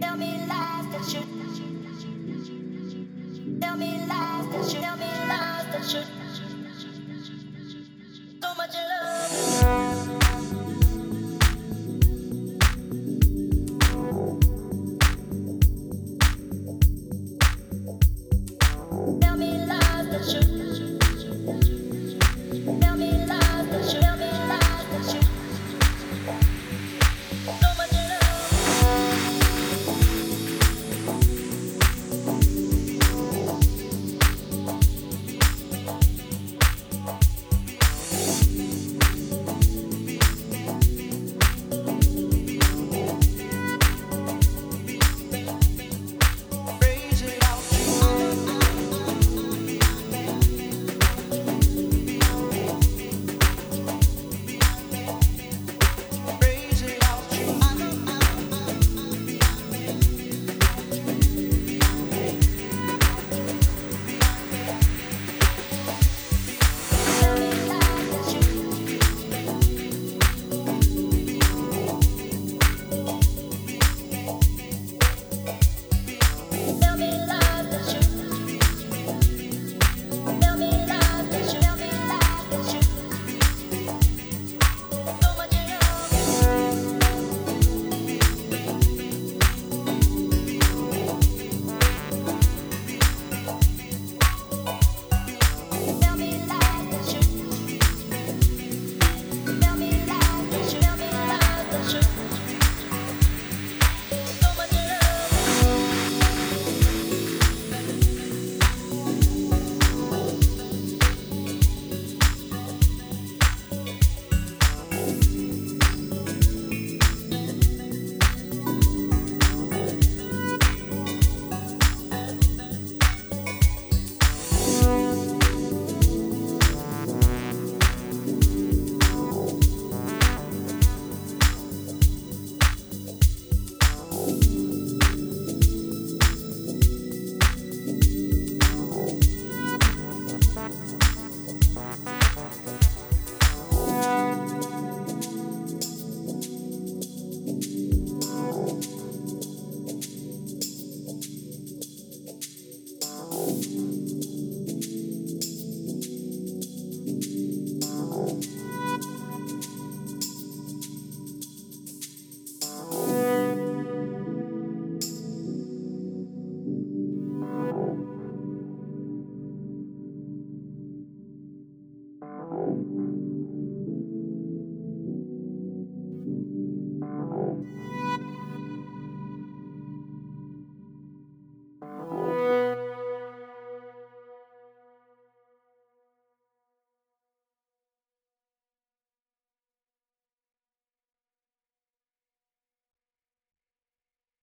Tell me lies that you